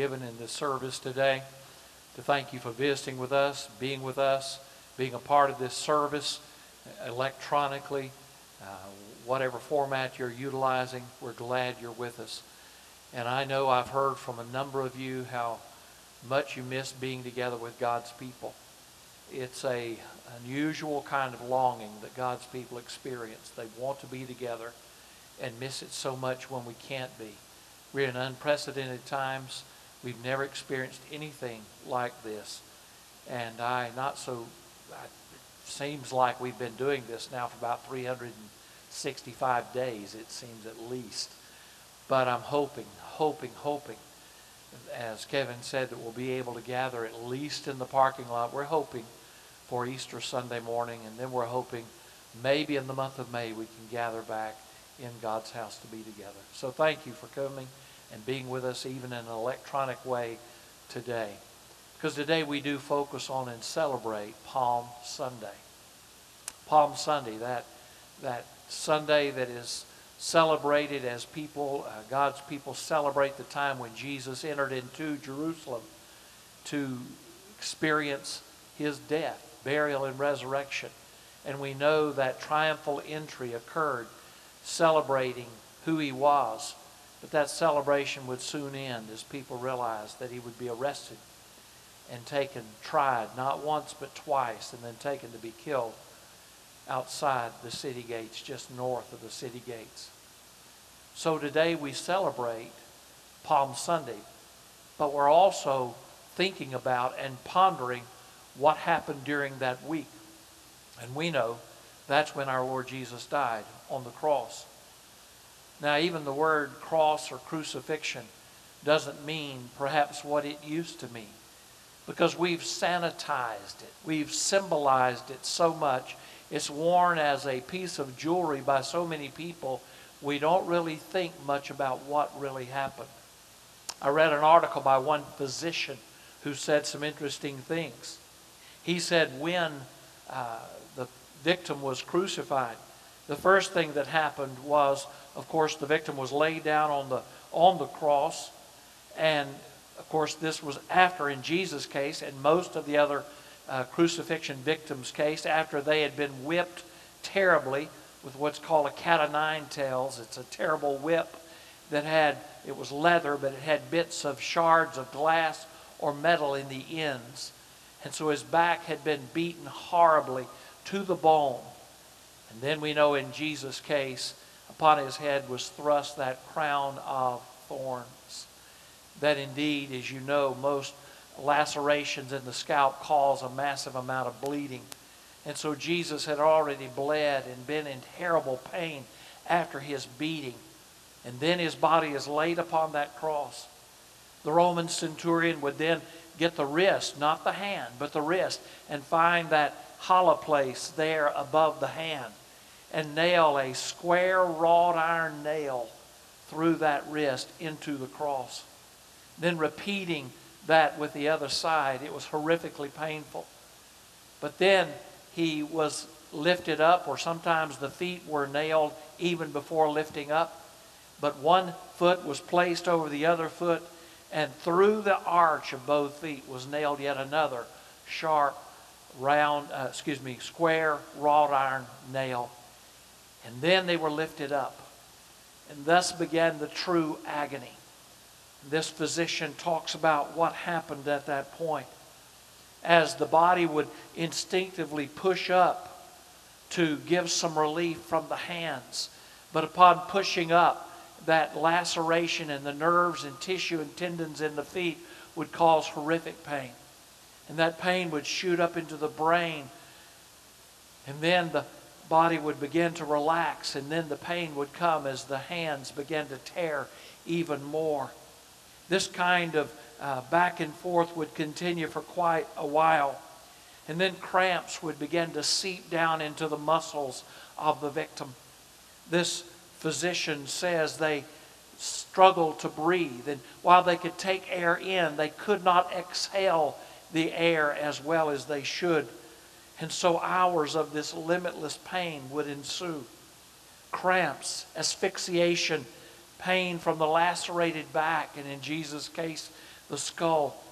given in this service today. To thank you for visiting with us, being with us, being a part of this service electronically, uh, whatever format you're utilizing. We're glad you're with us. And I know I've heard from a number of you how much you miss being together with God's people. It's a unusual kind of longing that God's people experience. They want to be together and miss it so much when we can't be. We're in unprecedented times. We've never experienced anything like this. And I, not so, it seems like we've been doing this now for about 365 days, it seems at least. But I'm hoping, hoping, hoping, as Kevin said, that we'll be able to gather at least in the parking lot. We're hoping for Easter Sunday morning, and then we're hoping maybe in the month of May we can gather back in God's house to be together. So thank you for coming and being with us even in an electronic way today. Because today we do focus on and celebrate Palm Sunday. Palm Sunday, that, that Sunday that is celebrated as people, uh, God's people celebrate the time when Jesus entered into Jerusalem to experience his death, burial, and resurrection. And we know that triumphal entry occurred celebrating who he was. But that celebration would soon end as people realized that he would be arrested and taken, tried, not once but twice, and then taken to be killed outside the city gates, just north of the city gates. So today we celebrate Palm Sunday, but we're also thinking about and pondering what happened during that week. And we know that's when our Lord Jesus died on the cross. Now, even the word cross or crucifixion doesn't mean perhaps what it used to mean because we've sanitized it, we've symbolized it so much. It's worn as a piece of jewelry by so many people, we don't really think much about what really happened. I read an article by one physician who said some interesting things. He said when uh, the victim was crucified, the first thing that happened was, of course, the victim was laid down on the, on the cross. And, of course, this was after, in Jesus' case, and most of the other uh, crucifixion victims' case, after they had been whipped terribly with what's called a cat o' nine tails. It's a terrible whip that had, it was leather, but it had bits of shards of glass or metal in the ends. And so his back had been beaten horribly to the bone. And then we know in Jesus' case, upon his head was thrust that crown of thorns. That indeed, as you know, most lacerations in the scalp cause a massive amount of bleeding. And so Jesus had already bled and been in terrible pain after his beating. And then his body is laid upon that cross. The Roman centurion would then get the wrist, not the hand, but the wrist, and find that hollow place there above the hand and nail a square wrought iron nail through that wrist into the cross. Then repeating that with the other side. It was horrifically painful. But then he was lifted up, or sometimes the feet were nailed even before lifting up. But one foot was placed over the other foot, and through the arch of both feet was nailed yet another sharp, round, uh, excuse me, square wrought iron nail. And then they were lifted up. And thus began the true agony. This physician talks about what happened at that point. As the body would instinctively push up to give some relief from the hands. But upon pushing up, that laceration in the nerves and tissue and tendons in the feet would cause horrific pain. And that pain would shoot up into the brain. And then the body would begin to relax, and then the pain would come as the hands began to tear even more. This kind of uh, back and forth would continue for quite a while. And then cramps would begin to seep down into the muscles of the victim. This physician says they struggled to breathe, and while they could take air in, they could not exhale the air as well as they should. And so hours of this limitless pain would ensue. Cramps, asphyxiation, pain from the lacerated back, and in Jesus' case, the skull.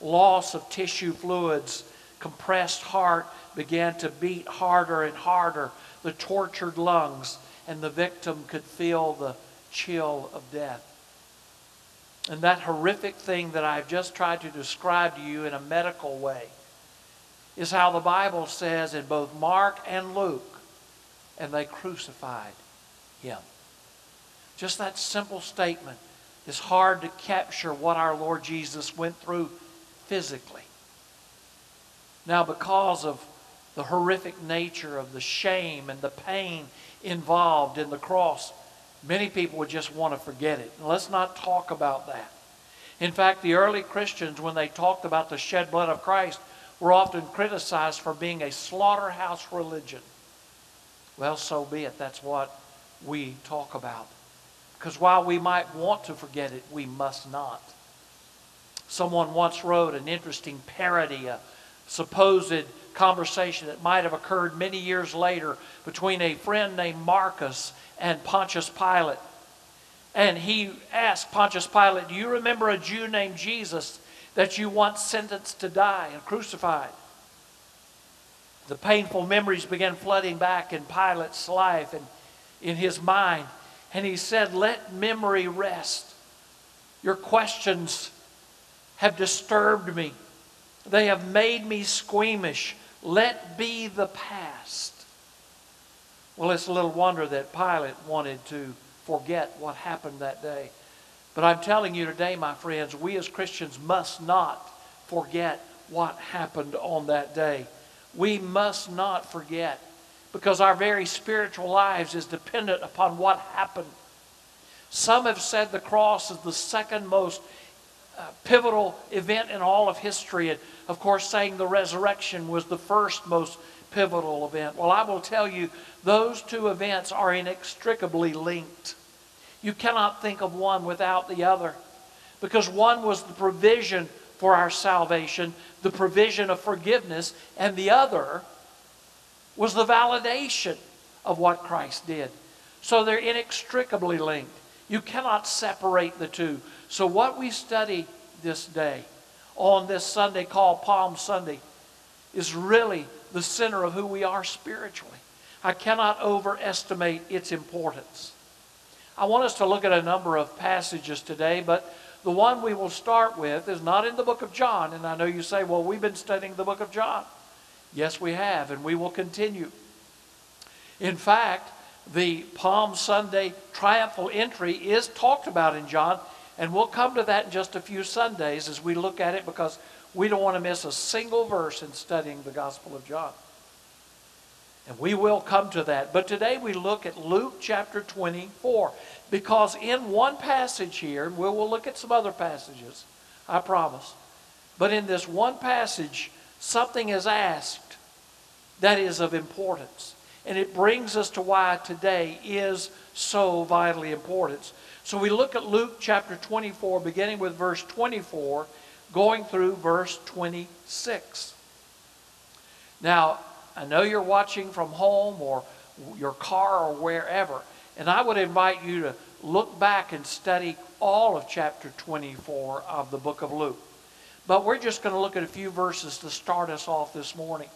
Loss of tissue fluids, compressed heart began to beat harder and harder, the tortured lungs, and the victim could feel the chill of death. And that horrific thing that I've just tried to describe to you in a medical way is how the Bible says in both Mark and Luke, and they crucified him. Just that simple statement is hard to capture what our Lord Jesus went through physically. Now, because of the horrific nature of the shame and the pain involved in the cross, many people would just want to forget it. And let's not talk about that. In fact, the early Christians, when they talked about the shed blood of Christ, were often criticized for being a slaughterhouse religion. Well, so be it. That's what we talk about. Because while we might want to forget it, we must not. Someone once wrote an interesting parody, a supposed conversation that might have occurred many years later between a friend named Marcus and Pontius Pilate. And he asked Pontius Pilate, Do you remember a Jew named Jesus that you once sentenced to die and crucified? The painful memories began flooding back in Pilate's life and in his mind. And he said, Let memory rest. Your questions have disturbed me, they have made me squeamish. Let be the past. Well, it's a little wonder that Pilate wanted to forget what happened that day. But I'm telling you today, my friends, we as Christians must not forget what happened on that day. We must not forget because our very spiritual lives is dependent upon what happened. Some have said the cross is the second most uh, pivotal event in all of history. And of course, saying the resurrection was the first most pivotal event. Well, I will tell you, those two events are inextricably linked. You cannot think of one without the other because one was the provision for our salvation, the provision of forgiveness, and the other was the validation of what Christ did. So they're inextricably linked. You cannot separate the two. So, what we study this day, on this Sunday called Palm Sunday, is really the center of who we are spiritually. I cannot overestimate its importance. I want us to look at a number of passages today, but the one we will start with is not in the book of John. And I know you say, well, we've been studying the book of John. Yes, we have, and we will continue. In fact, the Palm Sunday triumphal entry is talked about in John, and we'll come to that in just a few Sundays as we look at it because we don't want to miss a single verse in studying the Gospel of John. And we will come to that. But today we look at Luke chapter 24 because in one passage here, we will look at some other passages, I promise. But in this one passage, something is asked that is of importance. And it brings us to why today is so vitally important. So we look at Luke chapter 24, beginning with verse 24, going through verse 26. Now, I know you're watching from home or your car or wherever, and I would invite you to look back and study all of chapter 24 of the book of Luke. But we're just going to look at a few verses to start us off this morning.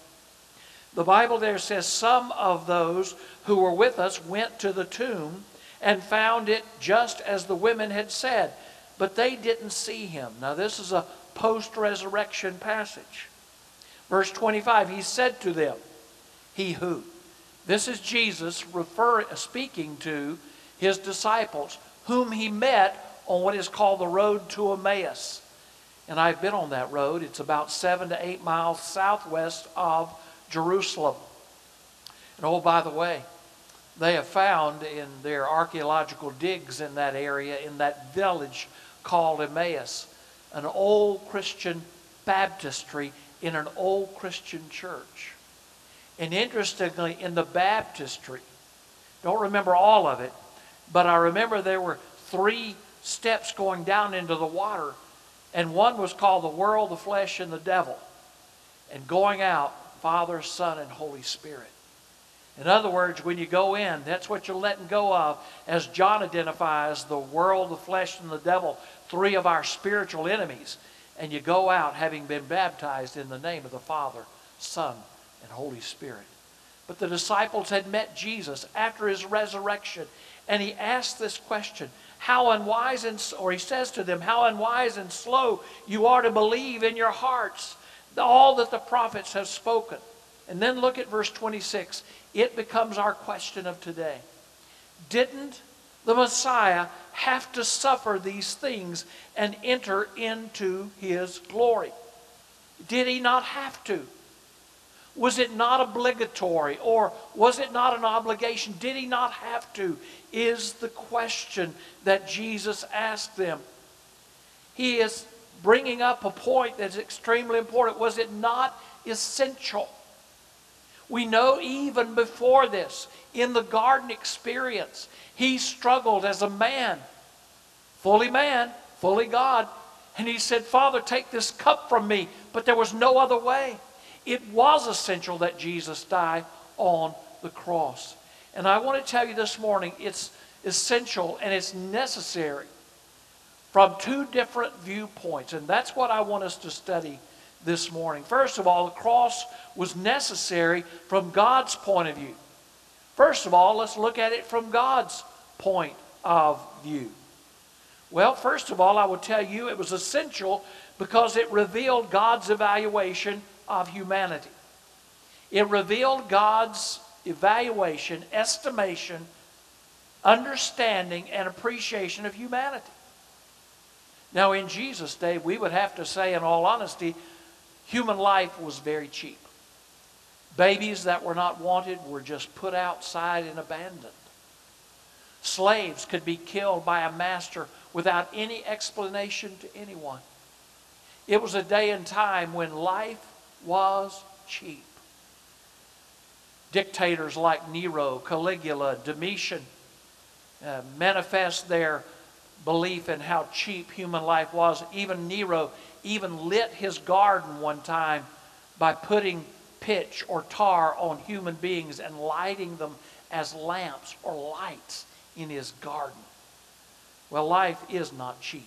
The Bible there says some of those who were with us went to the tomb and found it just as the women had said, but they didn't see him. Now, this is a post resurrection passage. Verse 25, he said to them, He who? This is Jesus refer, speaking to his disciples, whom he met on what is called the road to Emmaus. And I've been on that road. It's about seven to eight miles southwest of Jerusalem. And oh, by the way, they have found in their archaeological digs in that area, in that village called Emmaus, an old Christian baptistry in an old Christian church. And interestingly, in the baptistry, don't remember all of it, but I remember there were three steps going down into the water, and one was called the world, the flesh, and the devil. And going out Father, Son, and Holy Spirit. In other words, when you go in, that's what you're letting go of. As John identifies the world, the flesh, and the devil, three of our spiritual enemies. And you go out having been baptized in the name of the Father, Son, and Holy Spirit. But the disciples had met Jesus after his resurrection, and he asked this question How unwise and, or he says to them, How unwise and slow you are to believe in your hearts all that the prophets have spoken. And then look at verse 26. It becomes our question of today. Didn't the Messiah have to suffer these things and enter into his glory? Did he not have to? Was it not obligatory or was it not an obligation? Did he not have to? Is the question that Jesus asked them. He is bringing up a point that's extremely important. Was it not essential? We know even before this, in the garden experience, he struggled as a man, fully man, fully God. And he said, Father, take this cup from me. But there was no other way. It was essential that Jesus die on the cross. And I want to tell you this morning, it's essential and it's necessary from two different viewpoints. And that's what I want us to study this morning. First of all, the cross was necessary from God's point of view. First of all, let's look at it from God's point of view. Well, first of all, I will tell you it was essential because it revealed God's evaluation of humanity. It revealed God's evaluation, estimation, understanding, and appreciation of humanity. Now, in Jesus' day, we would have to say, in all honesty, human life was very cheap. Babies that were not wanted were just put outside and abandoned. Slaves could be killed by a master without any explanation to anyone. It was a day and time when life was cheap. Dictators like Nero, Caligula, Domitian uh, manifest their belief in how cheap human life was. Even Nero even lit his garden one time by putting pitch or tar on human beings and lighting them as lamps or lights in his garden. Well, life is not cheap.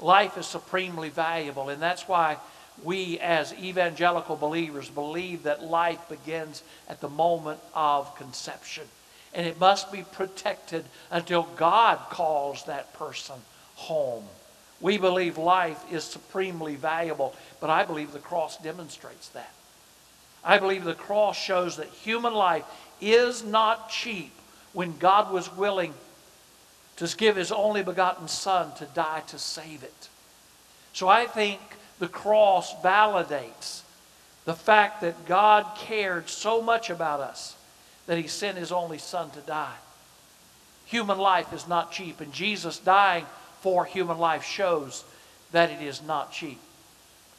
Life is supremely valuable, and that's why we as evangelical believers believe that life begins at the moment of conception and it must be protected until God calls that person home. We believe life is supremely valuable, but I believe the cross demonstrates that. I believe the cross shows that human life is not cheap when God was willing to give his only begotten Son to die to save it. So I think the cross validates the fact that God cared so much about us that he sent his only son to die. Human life is not cheap, and Jesus dying for human life shows that it is not cheap.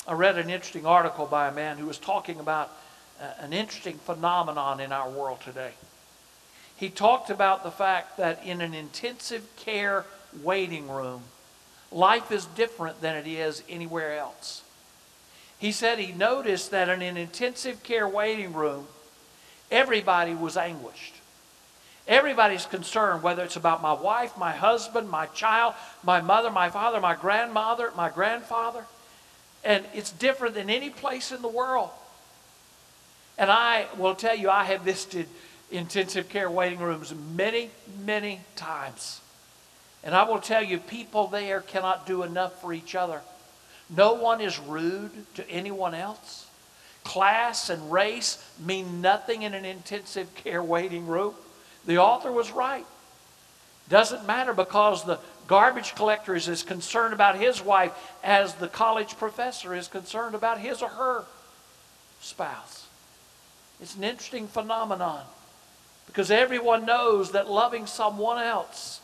I read an interesting article by a man who was talking about uh, an interesting phenomenon in our world today. He talked about the fact that in an intensive care waiting room, life is different than it is anywhere else. He said he noticed that in an intensive care waiting room, Everybody was anguished. Everybody's concerned, whether it's about my wife, my husband, my child, my mother, my father, my grandmother, my grandfather. And it's different than any place in the world. And I will tell you, I have visited intensive care waiting rooms many, many times. And I will tell you, people there cannot do enough for each other. No one is rude to anyone else class and race mean nothing in an intensive care waiting room. The author was right. Doesn't matter because the garbage collector is as concerned about his wife as the college professor is concerned about his or her spouse. It's an interesting phenomenon because everyone knows that loving someone else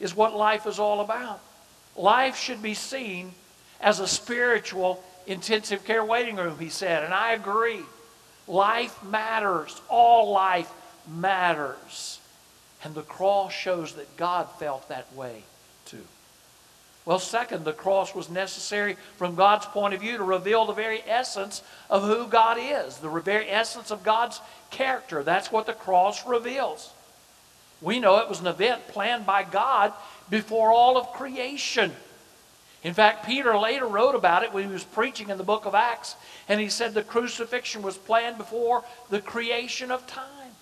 is what life is all about. Life should be seen as a spiritual intensive care waiting room, he said, and I agree. Life matters. All life matters. And the cross shows that God felt that way too. Well, second, the cross was necessary from God's point of view to reveal the very essence of who God is, the very essence of God's character. That's what the cross reveals. We know it was an event planned by God before all of creation. In fact, Peter later wrote about it when he was preaching in the book of Acts, and he said the crucifixion was planned before the creation of time.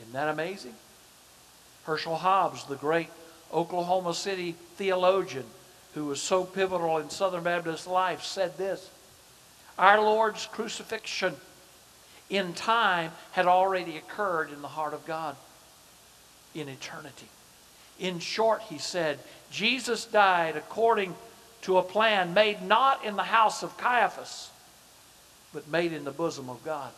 Isn't that amazing? Herschel Hobbs, the great Oklahoma City theologian who was so pivotal in Southern Baptist life, said this Our Lord's crucifixion in time had already occurred in the heart of God in eternity. In short, he said, Jesus died according to a plan made not in the house of Caiaphas, but made in the bosom of God.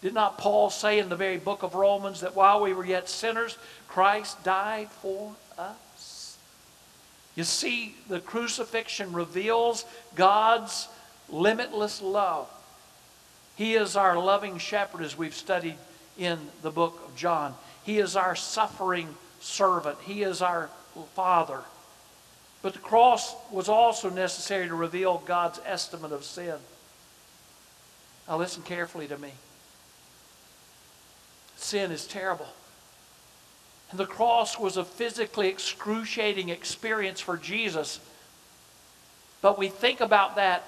Did not Paul say in the very book of Romans that while we were yet sinners, Christ died for us? You see, the crucifixion reveals God's limitless love. He is our loving shepherd, as we've studied in the book of John. He is our suffering servant. He is our Father. But the cross was also necessary to reveal God's estimate of sin. Now, listen carefully to me. Sin is terrible. And the cross was a physically excruciating experience for Jesus. But we think about that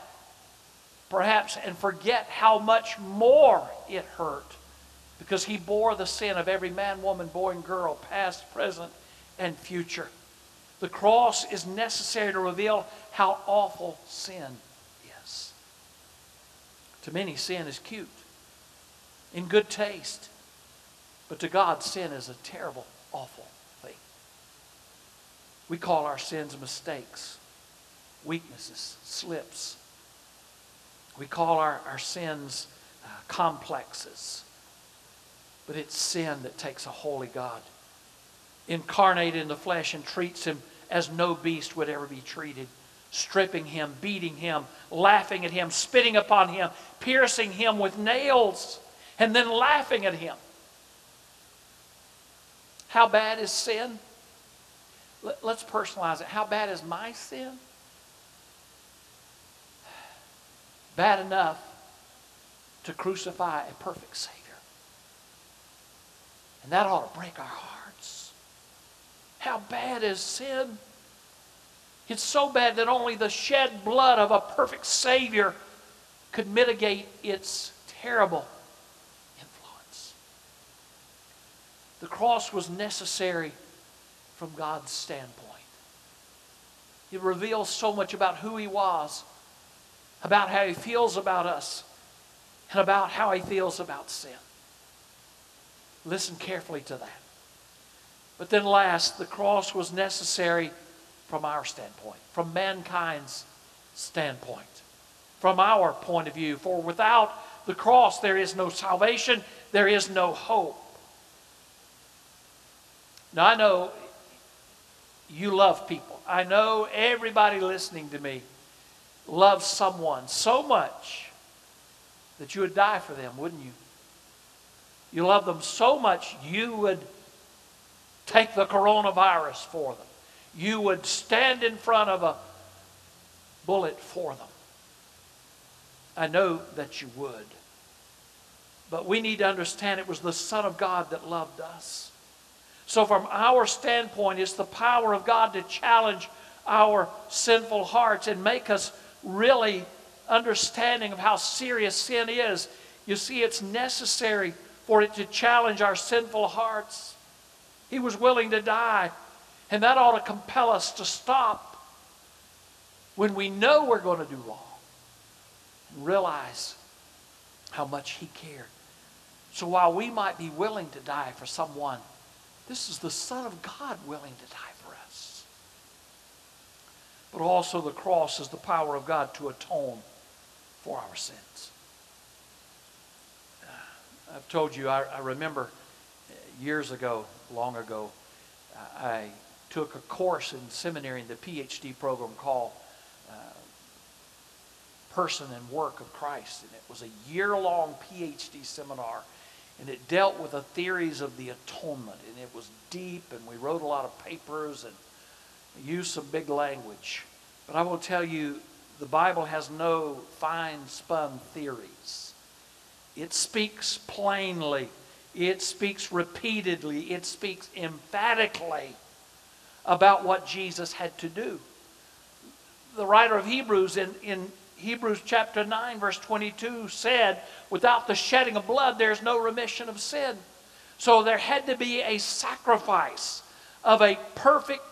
perhaps and forget how much more it hurt because he bore the sin of every man, woman, boy, and girl, past, present, and future. The cross is necessary to reveal how awful sin is. To many, sin is cute, in good taste. But to God, sin is a terrible, awful thing. We call our sins mistakes, weaknesses, slips. We call our, our sins uh, complexes. But it's sin that takes a holy God, incarnated in the flesh, and treats him as no beast would ever be treated. Stripping him, beating him, laughing at him, spitting upon him, piercing him with nails, and then laughing at him. How bad is sin? Let's personalize it. How bad is my sin? Bad enough to crucify a perfect Savior. And that ought to break our hearts. How bad is sin? It's so bad that only the shed blood of a perfect Savior could mitigate its terrible influence. The cross was necessary from God's standpoint. It reveals so much about who He was, about how He feels about us, and about how He feels about sin. Listen carefully to that. But then, last, the cross was necessary from our standpoint, from mankind's standpoint, from our point of view. For without the cross, there is no salvation, there is no hope. Now, I know you love people. I know everybody listening to me loves someone so much that you would die for them, wouldn't you? You love them so much, you would take the coronavirus for them. You would stand in front of a bullet for them. I know that you would. But we need to understand it was the Son of God that loved us. So, from our standpoint, it's the power of God to challenge our sinful hearts and make us really understanding of how serious sin is. You see, it's necessary for it to challenge our sinful hearts. He was willing to die. And that ought to compel us to stop when we know we're going to do wrong and realize how much He cared. So while we might be willing to die for someone, this is the Son of God willing to die for us. But also, the cross is the power of God to atone for our sins. I've told you, I, I remember years ago, long ago, I took a course in seminary in the PhD program called uh, Person and Work of Christ. And it was a year long PhD seminar. And it dealt with the theories of the atonement. And it was deep, and we wrote a lot of papers. And use some big language. But I will tell you, the Bible has no fine spun theories. It speaks plainly, it speaks repeatedly, it speaks emphatically about what Jesus had to do. The writer of Hebrews in, in Hebrews chapter 9, verse 22 said, Without the shedding of blood, there's no remission of sin. So there had to be a sacrifice of a perfect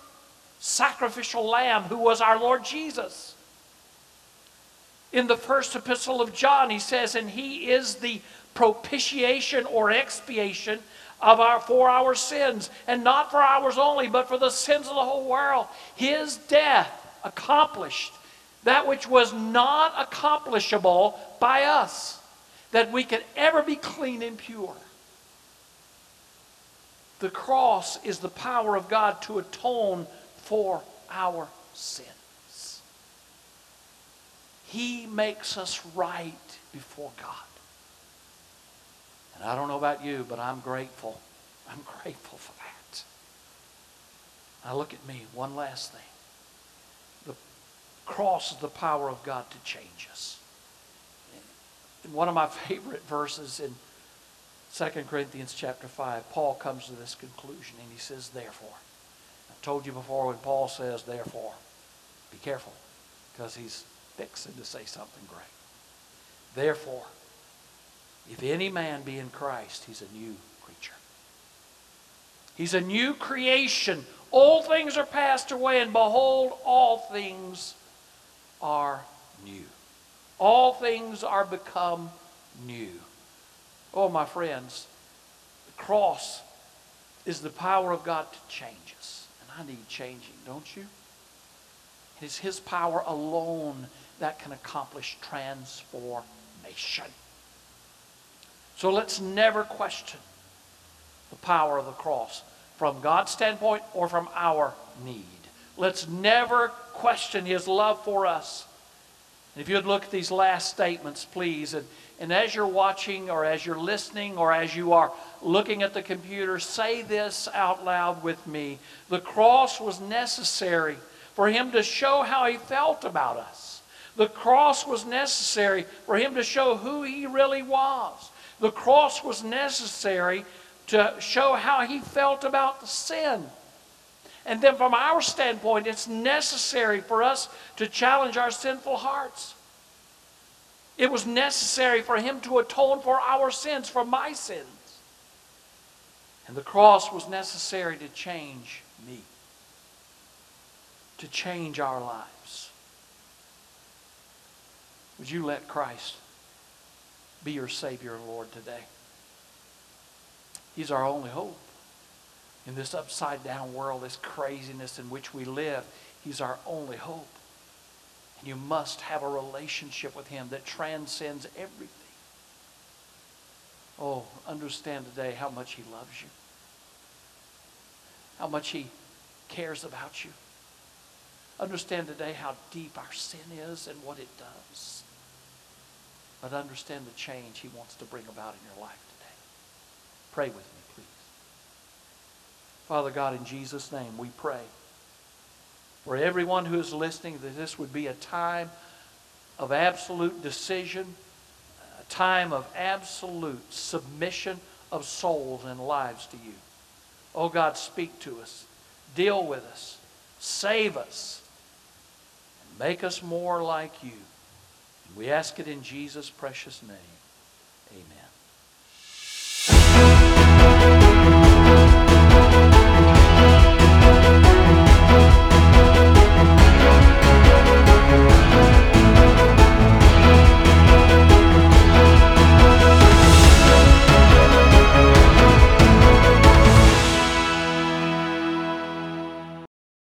sacrificial lamb who was our Lord Jesus. In the first epistle of John, he says, And he is the propitiation or expiation of our for our sins, and not for ours only, but for the sins of the whole world. His death accomplished that which was not accomplishable by us, that we could ever be clean and pure. The cross is the power of God to atone for our sins. He makes us right before God. And I don't know about you, but I'm grateful. I'm grateful for that. Now look at me, one last thing. The cross is the power of God to change us. In one of my favorite verses in 2 Corinthians chapter 5, Paul comes to this conclusion and he says, Therefore. I told you before when Paul says, Therefore, be careful because he's fixing to say something great. Therefore, if any man be in Christ, he's a new creature. He's a new creation. All things are passed away, and behold, all things are new. All things are become new. Oh, my friends, the cross is the power of God to change us. And I need changing, don't you? It is His power alone that can accomplish transformation. So let's never question the power of the cross from God's standpoint or from our need. Let's never question his love for us. And if you'd look at these last statements, please, and, and as you're watching or as you're listening or as you are looking at the computer, say this out loud with me. The cross was necessary for him to show how he felt about us. The cross was necessary for him to show who he really was. The cross was necessary to show how he felt about the sin. And then, from our standpoint, it's necessary for us to challenge our sinful hearts. It was necessary for him to atone for our sins, for my sins. And the cross was necessary to change me, to change our lives. Would you let Christ be your Savior and Lord today. He's our only hope. In this upside down world, this craziness in which we live, He's our only hope. And you must have a relationship with Him that transcends everything. Oh, understand today how much He loves you, how much He cares about you. Understand today how deep our sin is and what it does. But understand the change he wants to bring about in your life today. Pray with me, please. Father God, in Jesus' name, we pray for everyone who is listening that this would be a time of absolute decision, a time of absolute submission of souls and lives to you. Oh God, speak to us, deal with us, save us, and make us more like you. We ask it in Jesus' precious name.